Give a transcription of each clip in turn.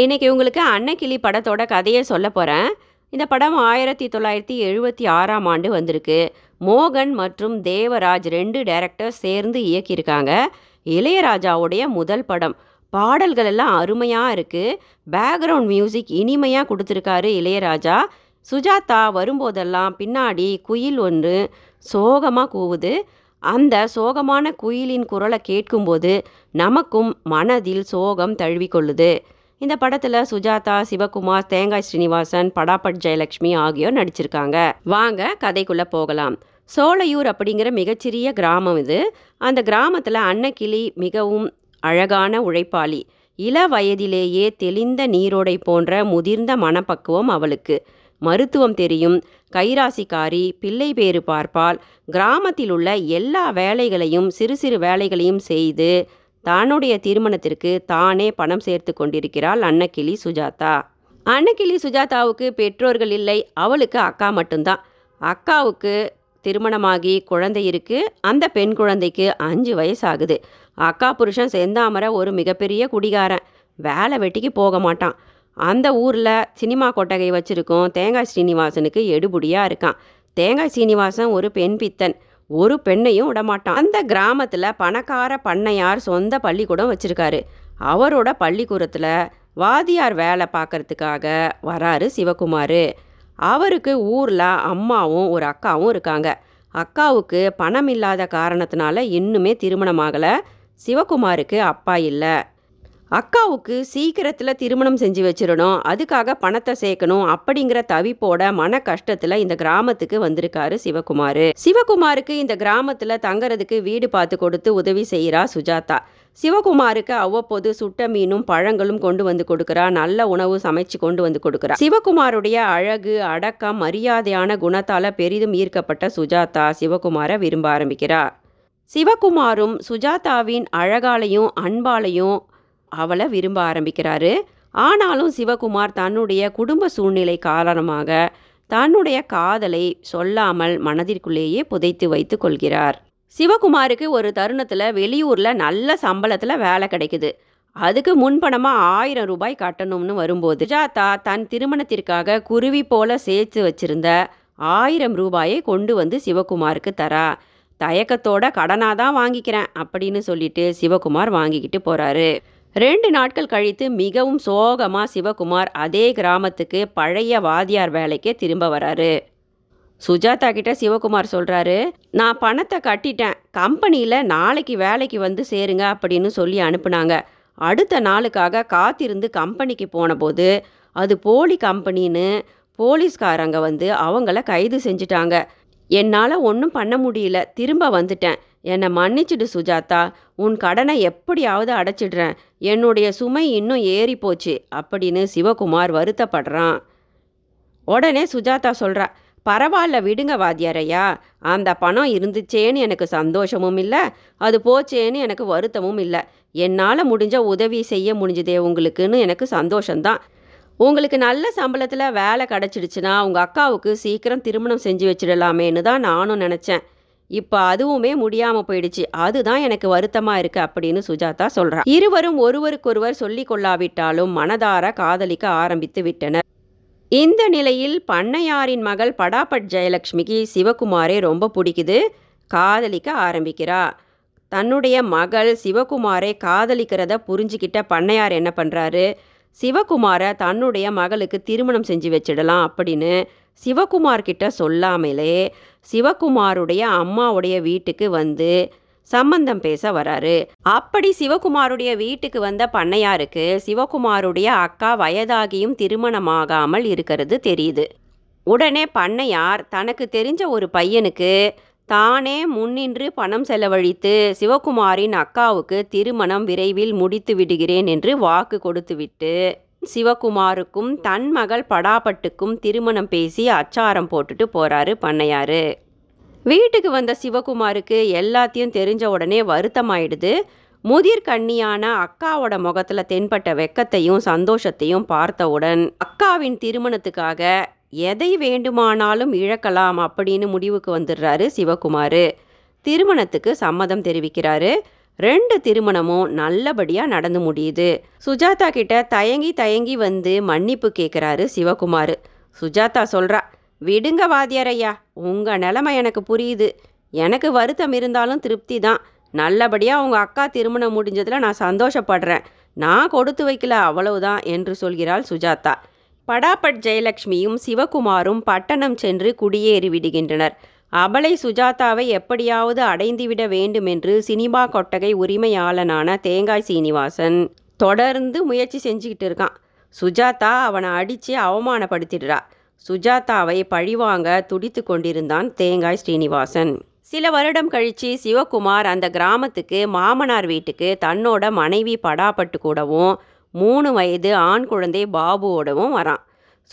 இன்றைக்கி உங்களுக்கு அன்னக்கிளி படத்தோட கதையை சொல்ல போகிறேன் இந்த படம் ஆயிரத்தி தொள்ளாயிரத்தி எழுபத்தி ஆறாம் ஆண்டு வந்திருக்கு. மோகன் மற்றும் தேவராஜ் ரெண்டு டைரக்டர்ஸ் சேர்ந்து இயக்கியிருக்காங்க. இளையராஜாவுடைய முதல் படம். பாடல்கள் எல்லாம் அருமையாக இருக்குது பேக்ரவுண்ட் மியூசிக் இனிமையாக கொடுத்துருக்காரு இளையராஜா. சுஜாதா வரும்போதெல்லாம் பின்னாடி குயில் ஒன்று சோகமாக கூவுது. அந்த சோகமான குயிலின் குரலை கேட்கும்போது நமக்கும் மனதில் சோகம் தழுவிக்கொள்ளுது. இந்த படத்தில் சுஜாதா சிவகுமார் தேங்காய் ஸ்ரீனிவாசன் படாபட் ஜெயலட்சுமி ஆகியோர் நடிச்சிருக்காங்க. வாங்க கதைக்குள்ளே போகலாம். சோலையூர் அப்படிங்கிற மிகச்சிறிய கிராமம் இது. அந்த கிராமத்தில் அன்னக்கிளி மிகவும் அழகான உழைப்பாளி. இள வயதிலேயே தெளிந்த நீரோடை போன்ற முதிர்ந்த மனப்பக்குவம் அவளுக்கு. மருத்துவம் தெரியும். கைராசிக்காரி பிள்ளை பேறு பார்ப்பால் கிராமத்தில் உள்ள எல்லா வேலைகளையும் சிறு சிறு வேலைகளையும் செய்து தன்னுடைய திருமணத்திற்கு தானே பணம் சேர்த்து கொண்டிருக்கிறாள் அன்னக்கிளி சுஜாதா. அன்னக்கிளி சுஜாதாவுக்கு பெற்றோர்கள் இல்லை அவளுக்கு அக்கா மட்டும்தான். அக்காவுக்கு திருமணமாகி குழந்தை இருக்குது அந்த பெண் குழந்தைக்கு அஞ்சு வயசாகுது. அக்கா புருஷன் செந்தாமரை ஒரு மிகப்பெரிய குடிகாரன் வேலை வெட்டிக்கு போக மாட்டான். அந்த ஊரில் சினிமா கொட்டகை வச்சுருக்கோம் தேங்காய் ஸ்ரீனிவாசனுக்கு எடுபுடியாக இருக்கான். தேங்காய் ஸ்ரீனிவாசன் ஒரு பெண் பித்தன் ஒரு பெண்ணையும் விடமாட்டான். அந்த கிராமத்தில் பணக்கார பண்ணையார் சொந்த பள்ளிக்கூடம் வச்சுருக்காரு. அவரோட பள்ளிக்கூடத்தில் வாதியார் வேலை பார்க்கறதுக்காக வராரு சிவகுமார். அவருக்கு ஊரில் அம்மாவும் ஒரு அக்காவும் இருக்காங்க. அக்காவுக்கு பணம் இல்லாத காரணத்தினால இன்னுமே திருமணமாகலை சிவகுமாருக்கு அப்பா இல்லை. அக்காவுக்கு சீக்கிரத்தில் திருமணம் செஞ்சு வச்சிடணும். அதுக்காக பணத்தை சேர்க்கணும் அப்படிங்கிற தவிப்போட மன கஷ்டத்தில் இந்த கிராமத்துக்கு வந்திருக்காரு சிவகுமார். சிவகுமாருக்கு இந்த கிராமத்தில் தங்கறதுக்கு வீடு பார்த்து கொடுத்து உதவி செய்கிறா சுஜாதா. சிவகுமாருக்கு அவ்வப்போது சுட்ட மீனும் பழங்களும் கொண்டு வந்து கொடுக்குறா. நல்ல உணவு சமைச்சு கொண்டு வந்து கொடுக்குறா. சிவகுமாருடைய அழகு அடக்கம் மரியாதையான குணத்தால பெரிதும் ஈர்க்கப்பட்ட சுஜாதா சிவகுமாரை விரும்ப ஆரம்பிக்கிறார் சிவகுமாரும் சுஜாதாவின் அழகாலையும் அன்பாலையும் அவளை விரும்ப ஆரம்பிக்கிறாரு. ஆனாலும் சிவகுமார் தன்னுடைய குடும்ப சூழ்நிலை காரணமாக தன்னுடைய காதலை சொல்லாமல் மனதிற்குள்ளேயே புதைத்து வைத்து கொள்கிறார். சிவகுமாருக்கு ஒரு தருணத்தில் வெளியூரில் நல்ல சம்பளத்தில் வேலை கிடைக்குது. அதுக்கு முன்பணமாக ஆயிரம் ரூபாய் கட்டணும்னு வரும்போது சுஜாதா தன் திருமணத்திற்காக குருவி போல சேர்த்து வச்சிருந்த ஆயிரம் ரூபாயை கொண்டு வந்து சிவகுமாருக்கு தரா. தயக்கத்தோட கடனாக தான் வாங்கிக்கிறேன் அப்படின்னு சொல்லிட்டு சிவகுமார் வாங்கிக்கிட்டு போகிறாரு ரெண்டு நாட்கள் கழித்து மிகவும் சோகமாக சிவகுமார் அதே கிராமத்துக்கு பழைய வாதியார் வேலைக்கே திரும்ப வராரு. சுஜாதா கிட்ட சிவகுமார் சொல்கிறாரு நான் பணத்தை கட்டிட்டேன். கம்பெனியில் நாளைக்கு வேலைக்கு வந்து சேருங்க அப்படின்னு சொல்லி அனுப்புனாங்க. அடுத்த நாளுக்காக காத்திருந்து கம்பெனிக்கு போனபோது அது போலி கம்பெனின்னு போலீஸ்காரங்க வந்து அவங்கள கைது செஞ்சிட்டாங்க. என்னால் ஒன்றும் பண்ண முடியல. திரும்ப வந்துட்டேன். என்னை மன்னிச்சிடு சுஜாதா. உன் கடனை எப்படியாவது அடைச்சிடுறேன். என்னுடைய சுமை இன்னும் ஏறி போச்சு அப்படின்னு சிவகுமார் வருத்தப்படுறான். உடனே சுஜாதா சொல்கிறா பரவாயில்ல விடுங்க வாத்தியாரையா. அந்த பணம் இருந்துச்சேன்னு எனக்கு சந்தோஷமும் இல்லை. அது போச்சேன்னு எனக்கு வருத்தமும் இல்லை. என்னால் முடிஞ்ச உதவி செய்ய முடிஞ்சதே உங்களுக்குன்னு எனக்கு சந்தோஷம்தான். உங்களுக்கு நல்ல சம்பளத்தில் வேலை கிடச்சிடுச்சுன்னா உங்கள் அக்காவுக்கு சீக்கிரம் திருமணம் செஞ்சு வச்சிடலாமேன்னு தான் நானும் நினச்சேன். இப்போ அதுவுமே முடியாமல் போயிடுச்சு. அதுதான் எனக்கு வருத்தமாக இருக்குது அப்படின்னு சுஜாதா சொல்கிறான் இருவரும் ஒருவருக்கொருவர் சொல்லி கொள்ளாவிட்டாலும் மனதார காதலிக்க ஆரம்பித்து விட்டனர். இந்த நிலையில் பண்ணையாரின் மகள் படாபட் ஜெயலட்சுமிக்கு சிவகுமாரே ரொம்ப பிடிக்குது. காதலிக்க ஆரம்பிக்கிறா. தன்னுடைய மகள் சிவகுமாரை காதலிக்கிறத புரிஞ்சுக்கிட்ட பண்ணையார் என்ன பண்ணுறாரு சிவகுமாரை தன்னுடைய மகளுக்கு திருமணம் செஞ்சு வச்சிடலாம் அப்படின்னு சிவகுமார்கிட்ட சொல்லாமலே சிவகுமாருடைய அம்மாவுடைய வீட்டுக்கு வந்து சம்பந்தம் பேச வராரு. அப்படி சிவகுமாருடைய வீட்டுக்கு வந்த பண்ணையாருக்கு சிவகுமாருடைய அக்கா வயதாகியும் திருமணமாகாமல் இருக்கிறது தெரியுது. உடனே பண்ணையார் தனக்கு தெரிஞ்ச ஒரு பையனுக்கு தானே முன்னின்று பணம் செலவழித்து சிவகுமாரின் அக்காவுக்கு திருமணம் விரைவில் முடித்து விடுகிறேன் என்று வாக்கு கொடுத்துவிட்டு சிவகுமாருக்கும் தன் மகள் படாபட்டுக்கும் திருமணம் பேசி அச்சாரம் போட்டுட்டு போறாரு பண்ணையாரு. வீட்டுக்கு வந்த சிவகுமாருக்கு எல்லாத்தையும் தெரிஞ்ச உடனே வருத்தமாயிடுது. முதிர் கண்ணியான அக்காவோட முகத்தில் தென்பட்ட வெக்கத்தையும் சந்தோஷத்தையும் பார்த்தவுடன் அக்காவின் திருமணத்துக்காக எதை வேண்டுமானாலும் இழக்கலாம் அப்படின்னு முடிவுக்கு வந்துடுறாரு சிவகுமார். திருமணத்துக்கு சம்மதம் தெரிவிக்கிறாரு. ரெண்டு திருமணமும் நல்லபடியாக நடந்து முடியுது. சுஜாதா கிட்ட தயங்கி தயங்கி வந்து மன்னிப்பு கேட்குறாரு சிவகுமார். சுஜாதா சொல்கிறா விடுங்க வாத்தியார் ஐயா உங்கள் நிலமை எனக்கு புரியுது. எனக்கு வருத்தம் இருந்தாலும் திருப்தி தான். நல்லபடியாக உங்கள் அக்கா திருமணம் முடிஞ்சதில் நான் சந்தோஷப்படுறேன். நான் கொடுத்து வைக்கல அவ்வளவுதான் என்று சொல்கிறாள் சுஜாதா. படாபட் ஜெயலட்சுமியும் சிவகுமாரும் பட்டணம் சென்று குடியேறிவிடுகின்றனர் அபலை சுஜாதாவை எப்படியாவது அடைந்துவிட வேண்டும் என்று சினிமா கொட்டகை உரிமையாளனான தேங்காய் சீனிவாசன் தொடர்ந்து முயற்சி செஞ்சுக்கிட்டு இருக்கான். சுஜாதா அவனை அடித்து அவமானப்படுத்திடுறா. சுஜாதாவை பழிவாங்க துடித்து கொண்டிருந்தான் தேங்காய் ஸ்ரீனிவாசன் சில வருடம் கழித்து சிவகுமார் அந்த கிராமத்துக்கு மாமனார் வீட்டுக்கு தன்னோட மனைவி படாப்பட்டு கூடவும் மூணு வயது ஆண் குழந்தை பாபுவோடவும் வரான்.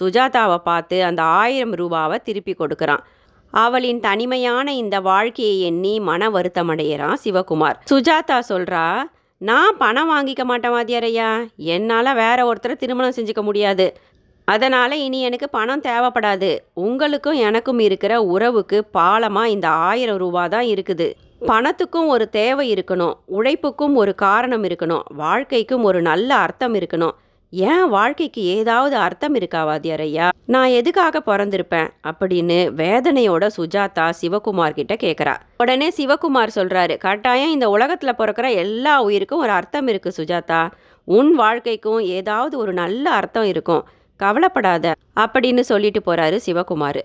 சுஜாதாவை பார்த்து அந்த ஆயிரம் ரூபாவை திருப்பி கொடுக்குறான். அவளின் தனிமையான இந்த வாழ்க்கையை எண்ணி மன வருத்தமடைகிறான் சிவகுமார். சுஜாதா சொல்கிறா நான் பணம் வாங்கிக்க மாட்டேன் வாத்தியாரையா? என்னால் வேற ஒருத்தரை திருமணம் செஞ்சுக்க முடியாது. அதனால் இனி எனக்கு பணம் தேவைப்படாது. உங்களுக்கும் எனக்கும் இருக்கிற உறவுக்கு பாலமாக இந்த ஆயிரம் ரூபா தான் இருக்குது. பணத்துக்கும் ஒரு தேவை இருக்கணும் உழைப்புக்கும் ஒரு காரணம் இருக்கணும் வாழ்க்கைக்கும் ஒரு நல்ல அர்த்தம் இருக்கணும். ஏன் வாழ்க்கைக்கு ஏதாவது அர்த்தம் இருக்கா வாத்தியார் ஐயா நான் எதுக்காக பிறந்திருப்பேன்? அப்படின்னு வேதனையோட சுஜாதா சிவகுமார் கிட்ட கேட்குறா உடனே சிவகுமார் சொல்கிறாரு கட்டாயம் இந்த உலகத்தில் பிறக்கிற எல்லா உயிருக்கும் ஒரு அர்த்தம் இருக்குது சுஜாதா. உன் வாழ்க்கைக்கும் ஏதாவது ஒரு நல்ல அர்த்தம் இருக்கும். கவலைப்படாத அப்படின்னு சொல்லிட்டு போகிறாரு சிவகுமார்.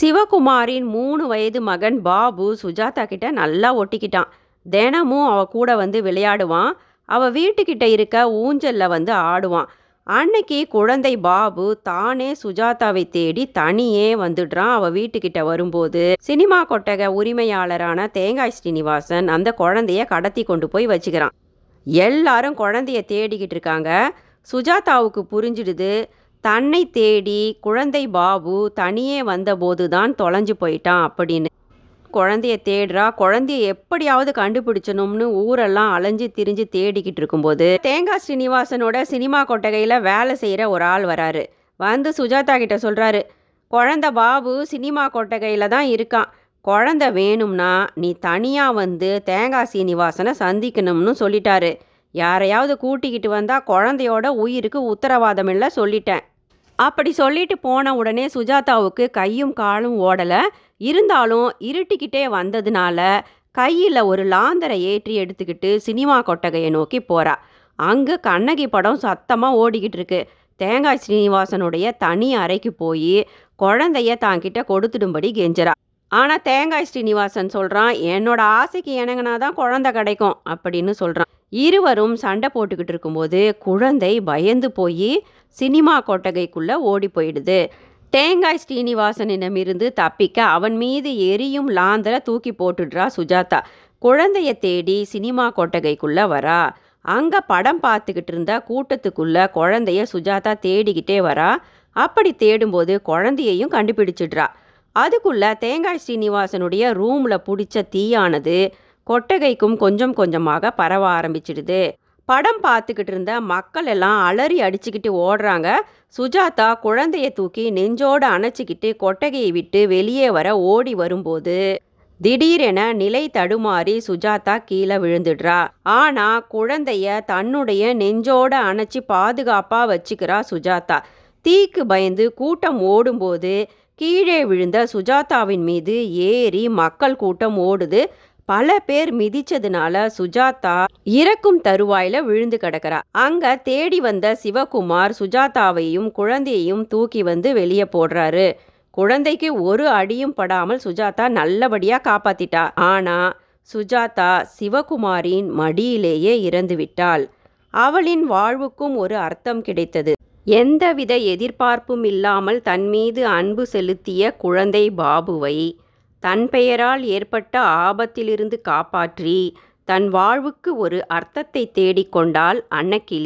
சிவகுமாரின் மூணு வயது மகன் பாபு சுஜாதா கிட்ட நல்லா ஒட்டிக்கிட்டான். தினமும் அவ கூட வந்து விளையாடுவான். அவ வீட்டுக்கிட்ட இருக்க ஊஞ்சல்ல வந்து ஆடுவான். அன்னைக்கு குழந்தை பாபு தானே சுஜாதாவை தேடி தனியே வந்துடுறான். அவ வீட்டுக்கிட்ட வரும்போது சினிமா கொட்டக உரிமையாளரான தேங்காய் ஸ்ரீனிவாசன் அந்த குழந்தைய கடத்தி கொண்டு போய் வச்சுக்கிறான். எல்லாரும் குழந்தைய தேடிக்கிட்டு இருக்காங்க. சுஜாதாவுக்கு புரிஞ்சிடுது. தன்னை தேடி குழந்தை பாபு தனியே வந்தபோது தான் தொலைஞ்சு போயிட்டான் அப்படின்னு. குழந்தைய தேடுறா குழந்தைய எப்படியாவது கண்டுபிடிச்சணும்னு ஊரெல்லாம் அலைஞ்சு திரிஞ்சு தேடிக்கிட்டு இருக்கும்போது தேங்காய் ஸ்ரீனிவாசனோட சினிமா கொட்டகையில் வேலை செய்கிற ஒரு ஆள் வராரு. வந்து சுஜாதா கிட்ட சொல்கிறாரு குழந்த பாபு சினிமா கொட்டகையில் தான் இருக்கான். குழந்த வேணும்னா நீ தனியாக வந்து தேங்காய் சீனிவாசனை சந்திக்கணும்னு சொல்லிட்டாரு. யாரையாவது கூட்டிக்கிட்டு வந்தால் குழந்தையோட உயிருக்கு உத்தரவாதம் இல்லை சொல்லிட்டேன். அப்படி சொல்லிட்டு போன உடனே சுஜாதாவுக்கு கையும் காலும் ஓடலை. இருந்தாலும் இருட்டிக்கிட்டே வந்ததுனால கையில் ஒரு லாந்தரை ஏற்றி எடுத்துக்கிட்டு சினிமா கொட்டகையை நோக்கி போகிறா அங்கே கண்ணகி படம் சத்தமாக ஓடிக்கிட்டு இருக்கு. தேங்காய் ஸ்ரீனிவாசனுடைய தனி அறைக்கு போய் குழந்தைய தாங்கிட்ட கொடுத்துடும்படி கெஞ்சரா ஆனால் தேங்காய் ஸ்ரீனிவாசன் சொல்கிறான் என்னோட ஆசைக்கு இணங்கினா தான் குழந்தை கிடைக்கும் அப்படின்னு சொல்கிறான் இருவரும் சண்டை போட்டுக்கிட்டு இருக்கும்போது குழந்தை பயந்து போய் சினிமா கொட்டகைக்குள்ளே ஓடி போயிடுது. தேங்காய் ஸ்ரீனிவாசனிடமிருந்து தப்பிக்க அவன் மீது எரியும் லாந்தரை தூக்கி போட்டுடுறா சுஜாதா. குழந்தைய தேடி சினிமா கொட்டகைக்குள்ளே வரா. அங்கே படம் பார்த்துக்கிட்டு இருந்தா கூட்டத்துக்குள்ளே குழந்தைய சுஜாதா தேடிக்கிட்டே வரா. அப்படி தேடும்போது குழந்தையையும் கண்டுபிடிச்சிடுறா. அதுக்குள்ளே தேங்காய் ஸ்ரீனிவாசனுடைய ரூமில் பிடிச்ச தீயானது கொட்டகைக்கும் கொஞ்சம் கொஞ்சமாக பரவ ஆரம்பிச்சிடுது. படம் பார்த்துக்கிட்டு இருந்த மக்கள் எல்லாம் அலறி அடிச்சுக்கிட்டு ஓடுறாங்க. சுஜாதா குழந்தைய தூக்கி நெஞ்சோடு அணைச்சிக்கிட்டு கொட்டகையை விட்டு வெளியே வர ஓடி வரும்போது திடீரென நிலை தடுமாறி சுஜாதா கீழே விழுந்துடுறா. ஆனா குழந்தைய தன்னுடைய நெஞ்சோட அணைச்சி பாதுகாப்பா வச்சுக்கிறா சுஜாதா. தீக்கு பயந்து கூட்டம் ஓடும்போது கீழே விழுந்த சுஜாதாவின் மீது ஏறி மக்கள் கூட்டம் ஓடுது. பல பேர் மிதிச்சதுனால சுஜாதா இறக்கும் தருவாயில விழுந்து கிடக்கிறா. அங்க தேடி வந்த சிவகுமார் சுஜாதாவையும் குழந்தையையும் தூக்கி வந்து வெளியே போடுறாரு. குழந்தைக்கு ஒரு அடியும் படாமல் சுஜாதா நல்லபடியா காப்பாத்திட்டா. ஆனா சுஜாதா சிவகுமாரின் மடியிலேயே இறந்து விட்டாள் அவளின் வாழ்வுக்கும் ஒரு அர்த்தம் கிடைத்தது. எந்தவித எதிர்பார்ப்பும் இல்லாமல் தன்மீது அன்பு செலுத்திய குழந்தை பாபுவை தன் பெயரால் ஏற்பட்ட ஆபத்திலிருந்து காப்பாற்றி தன் வாழ்வுக்கு ஒரு அர்த்தத்தை தேடிக்கொண்டாள் அன்னக்கிளி.